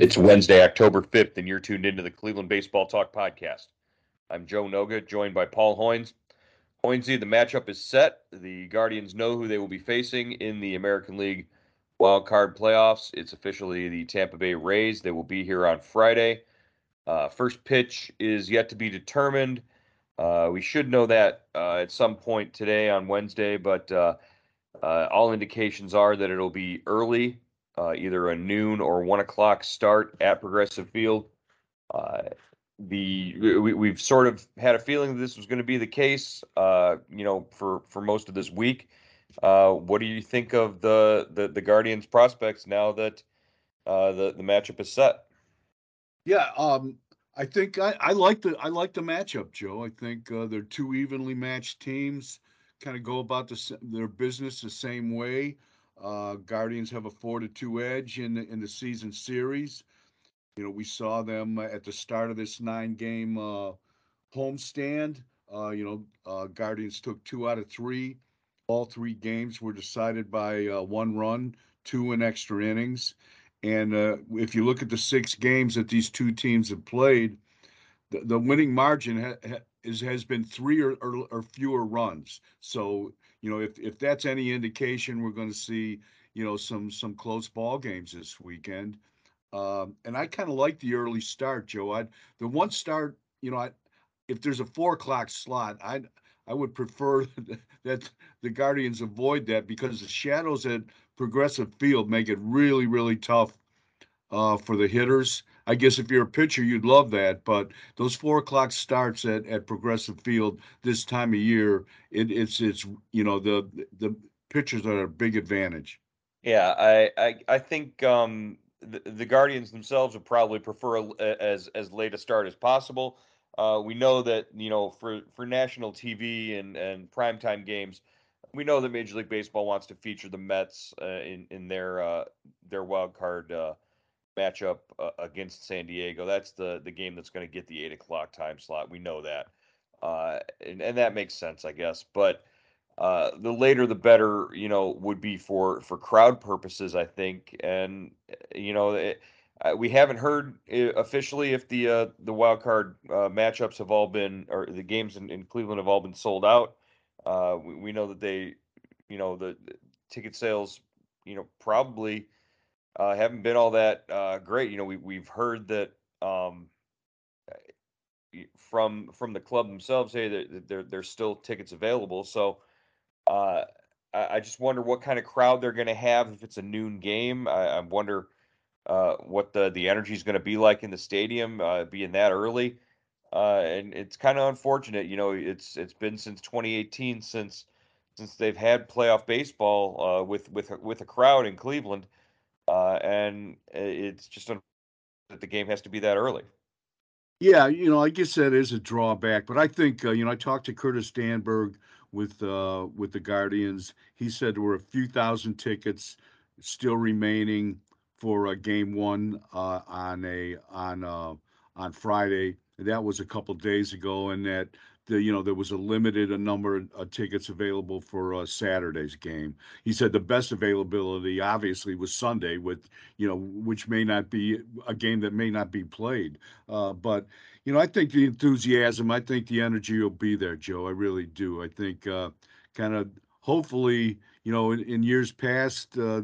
It's Wednesday, October 5th, and you're tuned into the Cleveland Baseball Talk podcast. I'm Joe Noga, joined by Paul Hoynes. Hoynesy, the matchup is set. The Guardians know who they will be facing in the American League wild card playoffs. It's officially the Tampa Bay Rays. They will be here on Friday. Uh, first pitch is yet to be determined. Uh, we should know that uh, at some point today on Wednesday, but uh, uh, all indications are that it'll be early uh, either a noon or one o'clock start at Progressive Field. Uh, the we, we've sort of had a feeling that this was going to be the case, uh, you know, for for most of this week. Uh, what do you think of the the, the Guardians' prospects now that uh, the the matchup is set? Yeah, um, I think I, I like the I like the matchup, Joe. I think uh, they're two evenly matched teams, kind of go about the, their business the same way. Uh, Guardians have a four to two edge in the, in the season series. You know, we saw them at the start of this nine game uh, homestand. Uh, you know, uh, Guardians took two out of three. All three games were decided by uh, one run, two in extra innings. And uh, if you look at the six games that these two teams have played, the, the winning margin ha, ha, is, has been three or, or, or fewer runs. So you know, if if that's any indication, we're going to see you know some some close ball games this weekend. Um, and I kind of like the early start, Joe. I the one start, you know, I, if there's a four o'clock slot, I I would prefer that the Guardians avoid that because the shadows at Progressive Field make it really really tough uh, for the hitters. I guess if you're a pitcher, you'd love that. But those four o'clock starts at, at Progressive Field this time of year, it, it's it's you know the the pitchers are a big advantage. Yeah, I I, I think um, the, the Guardians themselves would probably prefer a, as as late a start as possible. Uh, we know that you know for for national TV and and primetime games, we know that Major League Baseball wants to feature the Mets uh, in in their uh, their wild card uh, matchup uh, against San Diego. That's the the game that's going to get the eight o'clock time slot. We know that, uh, and and that makes sense, I guess. But uh, the later the better, you know, would be for for crowd purposes, I think. And eh, you know, it, uh, we haven't heard eh, officially if the uh, the wild card uh, matchups have all been or the games in, in Cleveland have all been sold out. Uh, we, we know that they, you know, the, the ticket sales, you know, probably uh, haven't been all that uh, great. You know, we we've heard that um, eh, from from the club themselves, hey, that there there's still tickets available. So uh, I, I, just wonder what kind of crowd they're going to have if it's a noon game. I, I wonder uh, what the the energy is going to be like in the stadium, uh, being that early. Uh, and it's kind of unfortunate, you know. It's it's been since 2018 since since they've had playoff baseball with with with a crowd in Cleveland uh, and it's just that the game has to be that early. Yeah, you know, I guess that is a drawback, but I think uh, you know I talked to Curtis Danburg with uh, with the Guardians. He said there were a few thousand tickets still remaining for uh, Game One uh, on a on uh, on Friday. That was a couple days ago, and that the, you know there was a limited a number of tickets available for uh, Saturday's game. He said the best availability obviously was Sunday, with you know which may not be a game that may not be played. Uh, but you know I think the enthusiasm, I think the energy will be there, Joe. I really do. I think uh, kind of hopefully you know in, in years past. Uh,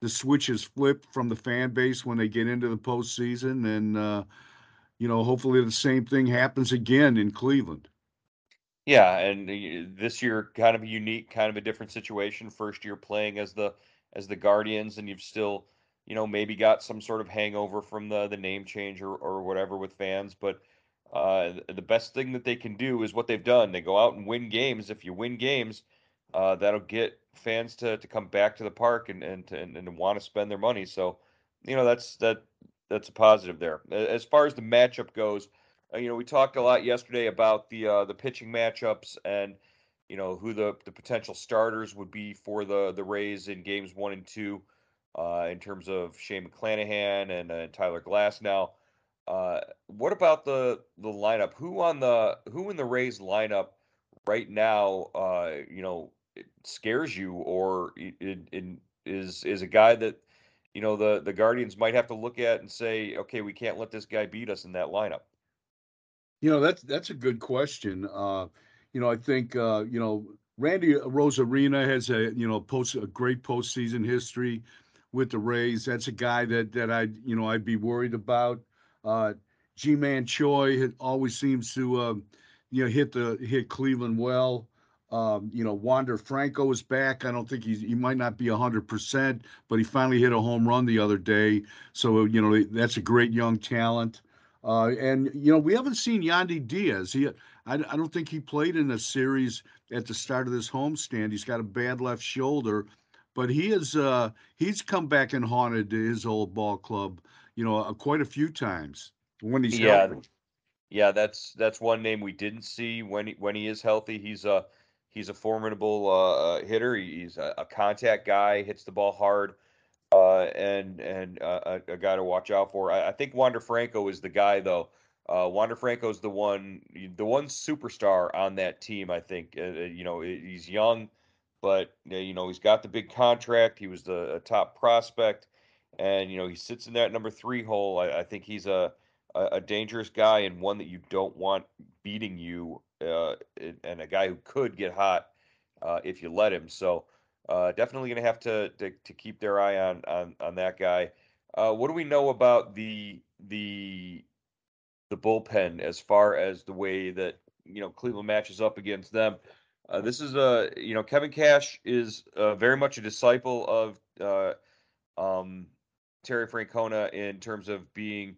the switch has flipped from the fan base when they get into the postseason, and uh, you know, hopefully the same thing happens again in Cleveland. Yeah, and this year kind of a unique, kind of a different situation. First year playing as the as the Guardians, and you've still, you know, maybe got some sort of hangover from the the name change or, or whatever with fans. But uh, the best thing that they can do is what they've done. They go out and win games. If you win games, uh, that'll get fans to, to come back to the park and and to, and, and want to spend their money. So, you know, that's that that's a positive there. As far as the matchup goes uh, you know, we talked a lot yesterday about the uh, the pitching matchups and you know who the the potential starters would be for the the Rays in games one and two, uh, in terms of Shane McClanahan and uh, Tyler Glasnow. Uh, what about the the lineup? Who on the who in the Rays lineup right now? Uh, you know, scares you or it, it, is a guy that you know the the Guardians might have to look at and say, okay, we can't let this guy beat us in that lineup. You know, that's that's a good question. Uh, you know, I think uh, you know Randy Arozarena has a you know post a great postseason history with the Rays. That's a guy that that I you know I'd be worried about. Uh, Ji-Man Choi always seems to uh, you know hit the hit Cleveland well. Um, you know, Wander Franco is back. I don't think he's he might not be hundred percent, but he finally hit a home run the other day. So you know that's a great young talent. Uh, and you know we haven't seen Yandy Diaz. He I, I don't think he played in a series at the start of this homestand. He's got a bad left shoulder, but he is uh, he's come back and haunted his old ball club. You know, uh, quite a few times when he's yeah. Healthy. Yeah, that's that's one name we didn't see when he, when he is healthy. He's a he's a formidable uh, uh hitter. He's a, a, contact guy, hits the ball hard, uh, and and uh, a, a, guy to watch out for. I, I, think Wander Franco is the guy though. Uh, Wander Franco is the one the one superstar on that team. I think uh, you know he's young, but you know he's got the big contract. He was the top prospect, and you know he sits in that number three hole. I, I think he's a a, a dangerous guy and one that you don't want beating you, uh, and a guy who could get hot uh, if you let him. So uh, definitely going to have to to keep their eye on on on that guy. Uh, what do we know about the the the bullpen as far as the way that you know Cleveland matches up against them? Uh, this is a you know Kevin Cash is uh, very much a disciple of um, Terry Francona in terms of being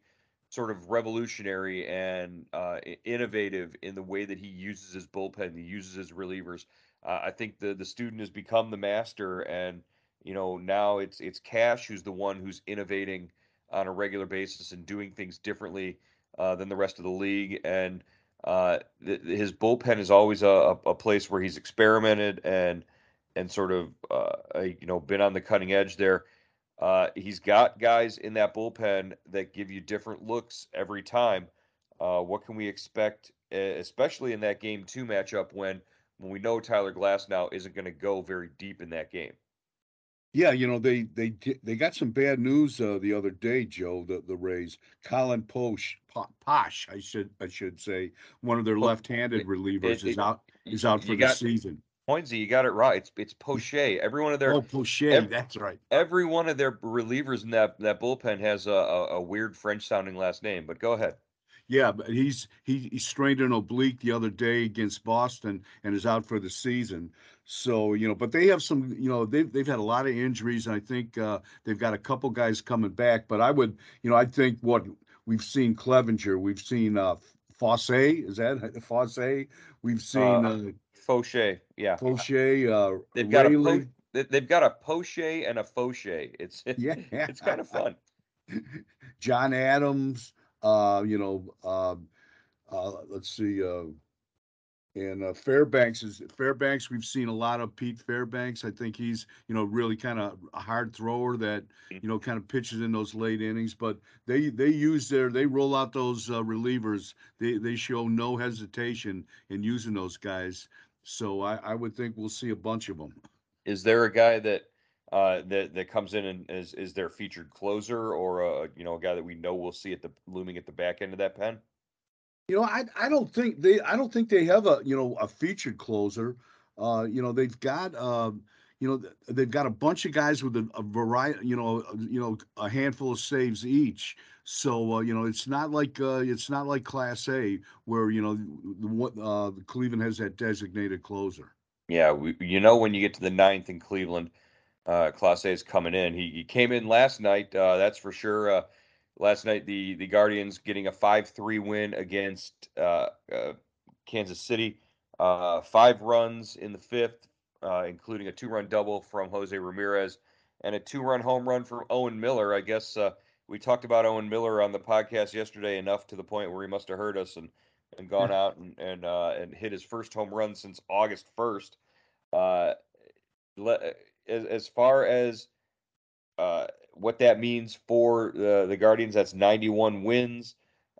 sort of revolutionary and uh, innovative in the way that he uses his bullpen, he uses his relievers. Uh, I think the the student has become the master, and you know now it's it's Cash who's the one who's innovating on a regular basis and doing things differently uh, than the rest of the league. And uh, th- his bullpen is always a, a, place where he's experimented and and sort of uh, you know been on the cutting edge there. Uh, he's got guys in that bullpen that give you different looks every time. Uh, what can we expect, especially in that game two matchup when when we know Tyler Glasnow isn't going to go very deep in that game? Yeah, you know they they they got some bad news uh, the other day, Joe. The the Rays, Colin Poche, Poche, I should I should say, one of their left-handed relievers it, it, is out is out for the got, season. Hoynesy, you got it right. It's it's Poche. Every one of their oh Poche, that's right. Every one of their relievers in that that bullpen has a, a, a weird French sounding last name. But go ahead. Yeah, but he's he, he strained an oblique the other day against Boston and is out for the season. So you know, but they have some. You know, they've they've had a lot of injuries. And I think uh, they've got a couple guys coming back. But I would, you know, I think what we've seen Cleavinger, we've seen uh, Fosse. Is that Fosse? We've seen. Uh, uh Faucher, yeah. Faucher, uh, they've got Raley. a po- they've got a Poche and a Faucher. It's yeah, it's kind of fun. John Adams, uh, you know, uh, uh, let's see, uh, and uh, Fairbanks is Fairbanks. We've seen a lot of Pete Fairbanks. I think he's you know really kind of a hard thrower that you know kind of pitches in those late innings. But they they use their they roll out those uh, relievers. They they show no hesitation in using those guys. So I, I would think we'll see a bunch of them. Is there a guy that uh, that that comes in and is is their featured closer, or a you know a guy that we know we'll see at the looming at the back end of that pen? You know, I I don't think they I don't think they have a you know a featured closer. Uh, you know, they've got um, you know they've got a bunch of guys with a, a variety you know you know a handful of saves each. So uh, you know it's not like uh, it's not like Clase where you know what uh, cleveland has that designated closer. Yeah we, you know when you get to the ninth in cleveland uh, Clase is coming in. He, he came in last night uh, that's for sure uh, last night the the guardians getting a 5-3 win against kansas city five runs in the fifth uh, including a two run double from Jose Ramirez and a two run home run from Owen Miller. I guess uh, we talked about Owen Miller on the podcast yesterday enough to the point where he must have heard us and, and gone out and and, uh, and hit his first home run since August 1st. Uh, as, as far as uh, what that means for the, the Guardians, that's 91 wins.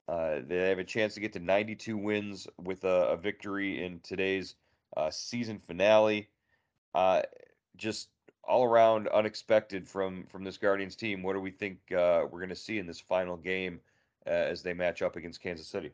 Uh, they have a chance to get to 92 wins with a, a victory in today's uh, season finale. Uh, just all around unexpected from from this Guardians team. What do we think uh, we're going to see in this final game uh, as they match up against Kansas City?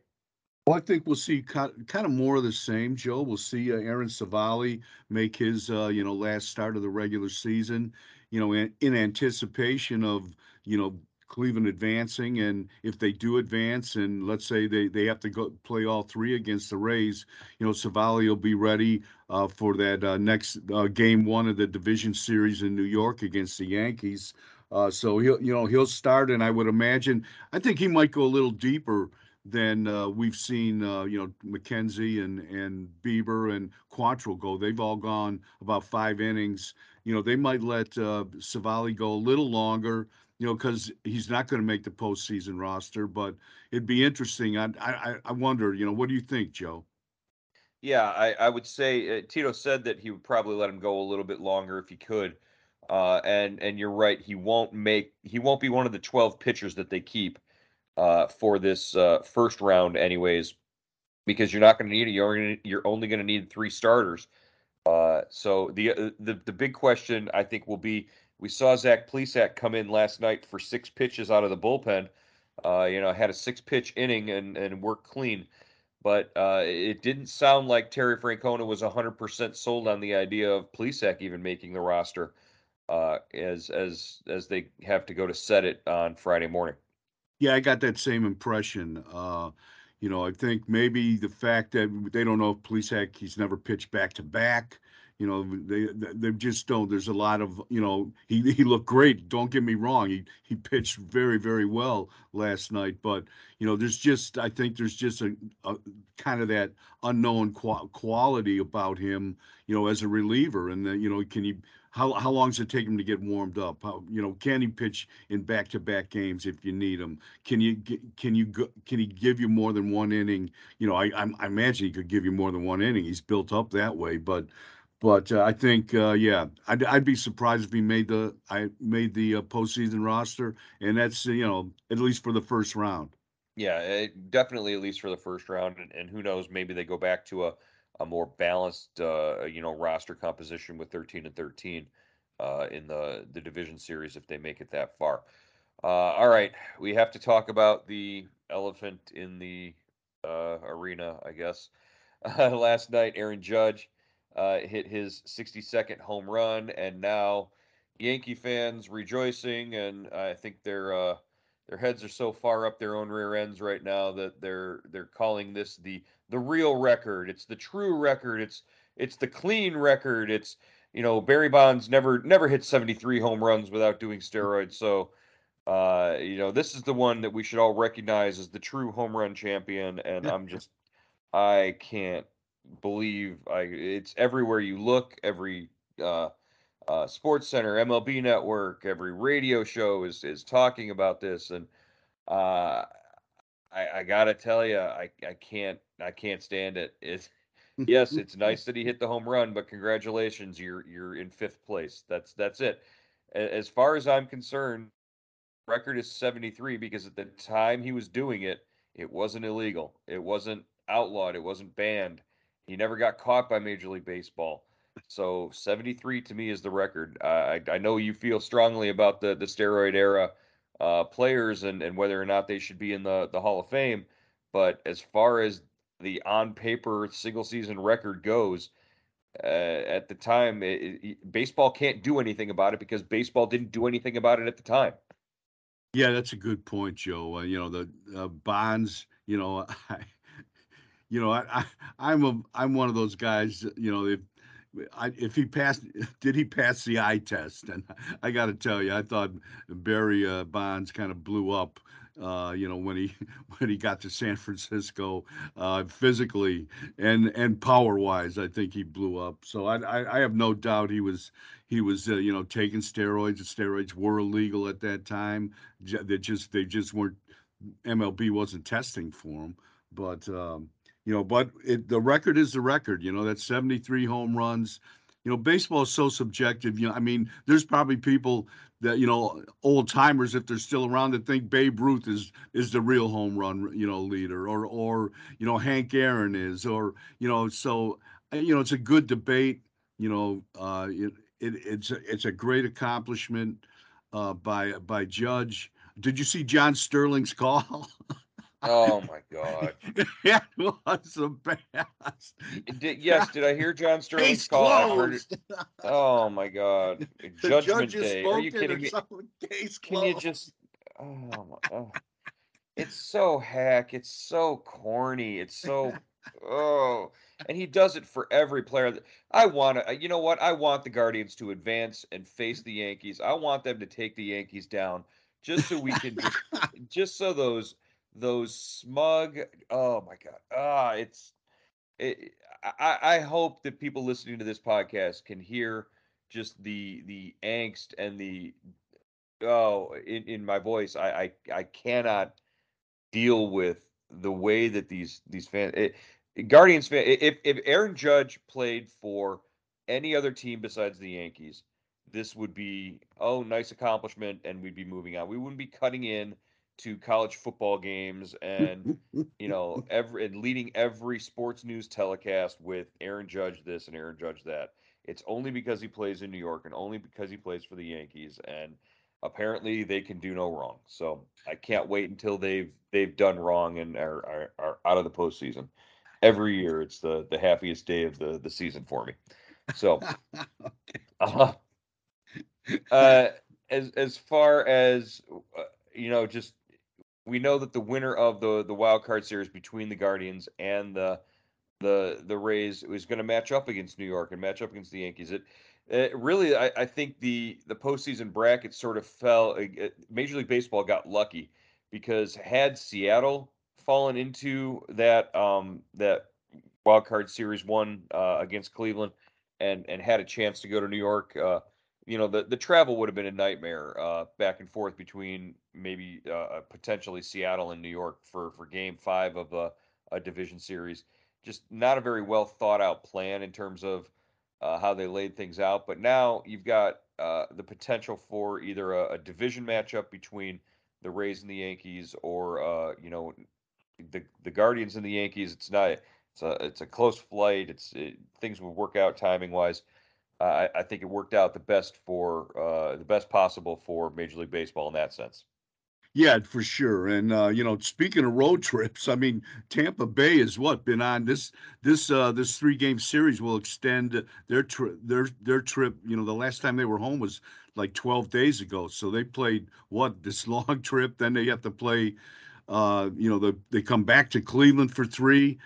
Well, I think we'll see kind of more of the same, Joe. We'll see uh, Aaron Civale make his, uh, you know, last start of the regular season, you know, in, in anticipation of, you know, Cleveland advancing, and if they do advance, and let's say they, they have to go play all three against the Rays, you know, Civale will be ready uh, for that uh, next uh, game one of the division series in New York against the Yankees. Uh, so he'll, you know, he'll start, and I would imagine, I think he might go a little deeper than uh, we've seen, uh, you know, McKenzie and and Bieber and Quantrill go. They've all gone about five innings. You know, they might let uh, Civale go a little longer. You know, because he's not going to make the postseason roster. But it'd be interesting. I, I I wonder. You know, what do you think, Joe? Yeah, I, I would say uh, Tito said that he would probably let him go a little bit longer if he could. Uh, and and you're right, he won't make he won't be one of the 12 pitchers that they keep uh, for this uh, first round, anyways, because you're not going to need it. You're gonna, you're only going to need three starters. Uh, so the, uh, the the big question I think will be: we saw Zach Plesac come in last night for six pitches out of the bullpen. Uh, you know, had a six pitch inning and and worked clean, but uh, it didn't sound like Terry Francona was 100% sold on the idea of Plesac even making the roster uh, as as as they have to go to set it on Friday morning. Yeah, I got that same impression. Uh, you know, I think maybe the fact that they don't know if Plesac he's never pitched back to back. You know, they they just don't. There's a lot of you know he he looked great. Don't get me wrong. He he pitched very very well last night. But you know, there's just I think there's just a, a kind of that unknown quality about him. You know, as a reliever, and then you know, can he how how long does it take him to get warmed up? How you know can he pitch in back to back games if you need him? Can you can you can he give you more than one inning? You know, I I imagine he could give you more than one inning. He's built up that way, but but uh, I think uh, yeah, I'd I'd be surprised if he made the I made the uh, postseason roster, and that's you know at least for the first round. Yeah, it, definitely at least for the first round, and, and who knows, maybe they go back to a a more balanced, uh, you know, roster composition with 13 and 13 uh, in the the division series if they make it that far. Uh, all right, we have to talk about the elephant in the uh, arena, I guess. last night, Aaron Judge uh, hit his 62nd home run, and now Yankee fans rejoicing, and I think they're uh, their heads are so far up their own rear ends right now that they're they're calling this the the real record. It's the true record. It's it's the clean record. It's you know Barry Bonds never never hit 73 home runs without doing steroids. So uh, you know this is the one that we should all recognize as the true home run champion. And I'm just I can't believe I it's everywhere you look. Every uh, uh, Sports Center, MLB Network, every radio show is is talking about this, and uh, I, I gotta tell you, I, I can't I can't stand it. It's yes, it's nice that he hit the home run, but congratulations, you're you're in fifth place. That's that's it. As far as I'm concerned, record is 73 because at the time he was doing it, it wasn't illegal. It wasn't outlawed. It wasn't banned. He never got caught by Major League Baseball. So 73 to me is the record. I, I know you feel strongly about the, the steroid era uh, players and, and whether or not they should be in the, the Hall of Fame. But as far as the on paper single season record goes, uh, at the time, it, it, baseball can't do anything about it because baseball didn't do anything about it at the time. Yeah, that's a good point, Joe. Uh, you know the uh, bonds. You know, I, you know, I, I, am a, I'm one of those guys. You know, if I, if he passed, did he pass the eye test? And I got to tell you, I thought Barry uh, Bonds kind of blew up. Uh, you know when he when he got to San Francisco, uh, physically and and power wise, I think he blew up. So I, I, I have no doubt he was he was uh, you know taking steroids. Steroids were illegal at that time. They just they just weren't MLB wasn't testing for him. But um, you know, but it, the record is the record. You know, that's 73 home runs. You know, baseball is so subjective. You know, I mean, there's probably people that you know, old timers, if they're still around, that think Babe Ruth is is the real home run, you know, leader, or or you know, Hank Aaron is, or you know, so you know, it's a good debate. You know, uh, it, it, it's a, it's a great accomplishment uh, by by Judge. Did you see John Sterling's call? Oh my god! it was the best. Did, yes, did I hear John Sterling's Case call? It. Oh my god! Judgment Day. Are you kidding me? Case Can you just? Oh, my, oh. It's so hack. It's so corny. It's so oh, and he does it for every player. That, I want to. Uh, you know what? I want the Guardians to advance and face the Yankees. I want them to take the Yankees down, just so we can just, just so those those smug. Oh my god. Ah, it's. It, I, I hope that people listening to this podcast can hear just the the angst and the oh in, in my voice. I, I I cannot deal with the way that these these fans it, Guardians fan if if Aaron Judge played for any other team besides the Yankees, this would be oh nice accomplishment and we'd be moving on. We wouldn't be cutting in to college football games and you know every and leading every sports news telecast with Aaron Judge this and Aaron Judge that. It's only because he plays in New York and only because he plays for the Yankees and apparently they can do no wrong. So I can't wait until they've they've done wrong and are are, are out of the postseason. Every year it's the the happiest day of the the season for me. So uh, uh, as as far as uh, you know, just we know that the winner of the the wild card series between the Guardians and the the the Rays is going to match up against New York and match up against the Yankees. It, it really, I, I, think the the postseason bracket sort of fell. Major League Baseball got lucky because had Seattle fallen into that um, that wild card series one uh, against Cleveland and and had a chance to go to New York. Uh, you know the the travel would have been a nightmare uh, back and forth between maybe uh, potentially Seattle and New York for for Game Five of a, a, division series. Just not a very well thought out plan in terms of uh, how they laid things out. But now you've got uh, the potential for either a, a, division matchup between the Rays and the Yankees, or uh, you know the the Guardians and the Yankees. It's not it's a it's a close flight. It's it, things would work out timing wise. I, I, think it worked out the best for uh, the best possible for Major League Baseball in that sense. Yeah, for sure. And uh, you know, speaking of road trips, I mean, Tampa Bay has what been on this this uh, this three game series will extend their trip their their trip. You know, the last time they were home was like 12 days ago. So they played what this long trip. Then they have to play. Uh, you know, the, they come back to Cleveland for three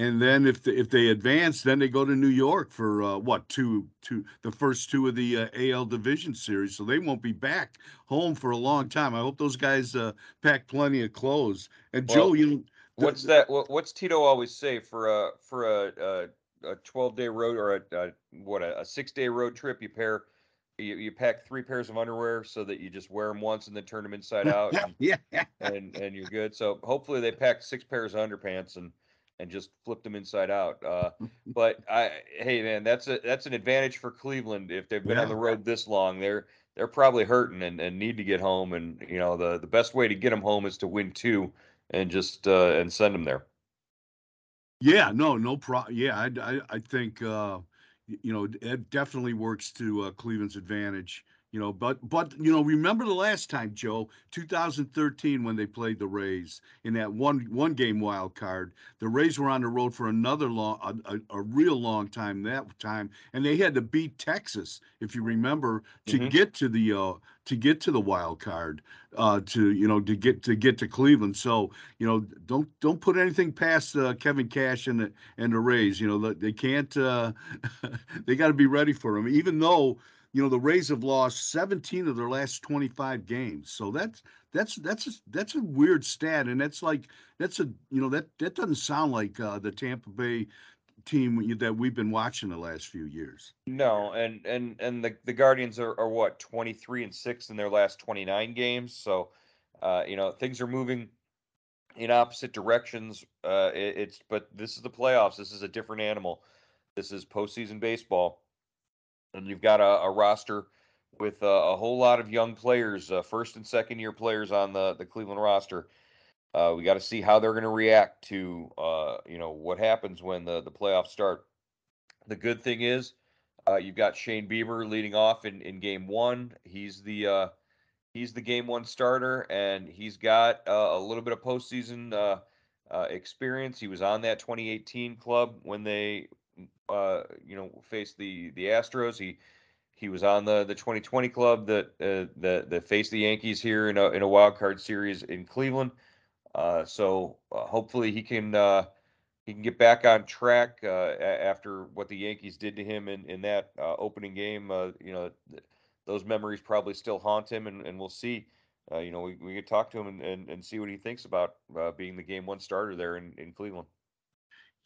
and then if the, if they advance, then they go to New York for uh, what two two the first two of the uh, AL Division Series. So they won't be back home for a long time. I hope those guys uh, pack plenty of clothes. And well, Joe, you what's that? What's Tito always say for a for a a, twelve day road or a, a what a, a six day road trip? You pair you, you pack three pairs of underwear so that you just wear them once and then turn them inside out. And, yeah, and and you're good. So hopefully they pack six pairs of underpants and and just flipped them inside out. Uh, but I, hey man, that's a that's an advantage for Cleveland if they've been yeah. on the road this long. They're they're probably hurting and, and need to get home. And you know the the best way to get them home is to win two and just uh, and send them there. Yeah, no, no problem. Yeah, I, I, I think uh, you know it definitely works to uh, Cleveland's advantage. You know, but but you know, remember the last time, Joe, 2013 when they played the Rays in that one one game wild card. The Rays were on the road for another long, a, a, a real long time that time, and they had to beat Texas, if you remember, to mm-hmm. get to the uh, to get to the wild card, uh, to you know to get to get to Cleveland. So you know, don't don't put anything past uh, Kevin Cash and the and the Rays. You know, they can't. Uh, they got to be ready for them even though you know the Rays have lost 17 of their last 25 games. So that's that's that's a, that's a weird stat, and that's like that's a you know that that doesn't sound like uh, the Tampa Bay team that we've been watching the last few years. No, and and and the the Guardians are, are what 23 and six in their last 29 games. So uh, you know things are moving in opposite directions. Uh, it, it's but this is the playoffs. This is a different animal. This is postseason baseball and you've got a, a roster with a, a, whole lot of young players, uh, first and second year players on the the Cleveland roster. Uh, we got to see how they're going to react to uh, you know what happens when the the playoffs start. The good thing is Uh, you've got Shane Bieber leading off in, in game one. He's the uh, he's the game one starter, and he's got uh, a little bit of postseason uh, uh, experience. He was on that 2018 club when they uh, you know faced the the Astros. He he was on the the 2020 club that uh, that that faced the Yankees here in a in a wild card series in Cleveland. Uh, so uh, hopefully he can uh, he can get back on track uh, after what the Yankees did to him in in that uh, opening game. Uh, you know, th- those memories probably still haunt him, and, and we'll see. Uh, you know, we, we could talk to him and, and, and see what he thinks about uh, being the game one starter there in, in Cleveland.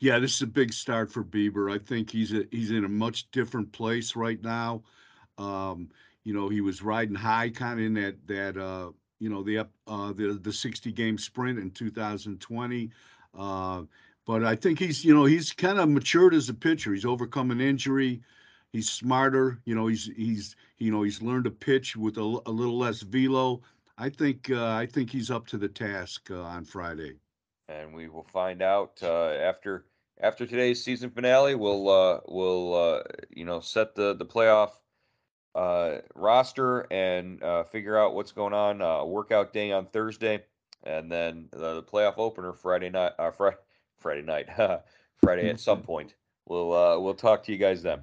Yeah, this is a big start for Bieber. I think he's a, he's in a much different place right now. Um, you know, he was riding high kind of in that that uh, you know the uh, the the 60 game sprint in 2020. Uh, but I think he's you know he's kind of matured as a pitcher. He's overcome an injury. He's smarter. You know, he's he's you know he's learned to pitch with a, a little less velo. I think uh, I think he's up to the task uh, on Friday. And we will find out uh, after after today's season finale. We'll uh, we'll uh, you know set the the playoff uh, roster and uh, figure out what's going on. Uh, workout day on Thursday, and then the, the playoff opener Friday night. Uh, Friday, Friday night, Friday at some point. We'll uh, we'll talk to you guys then.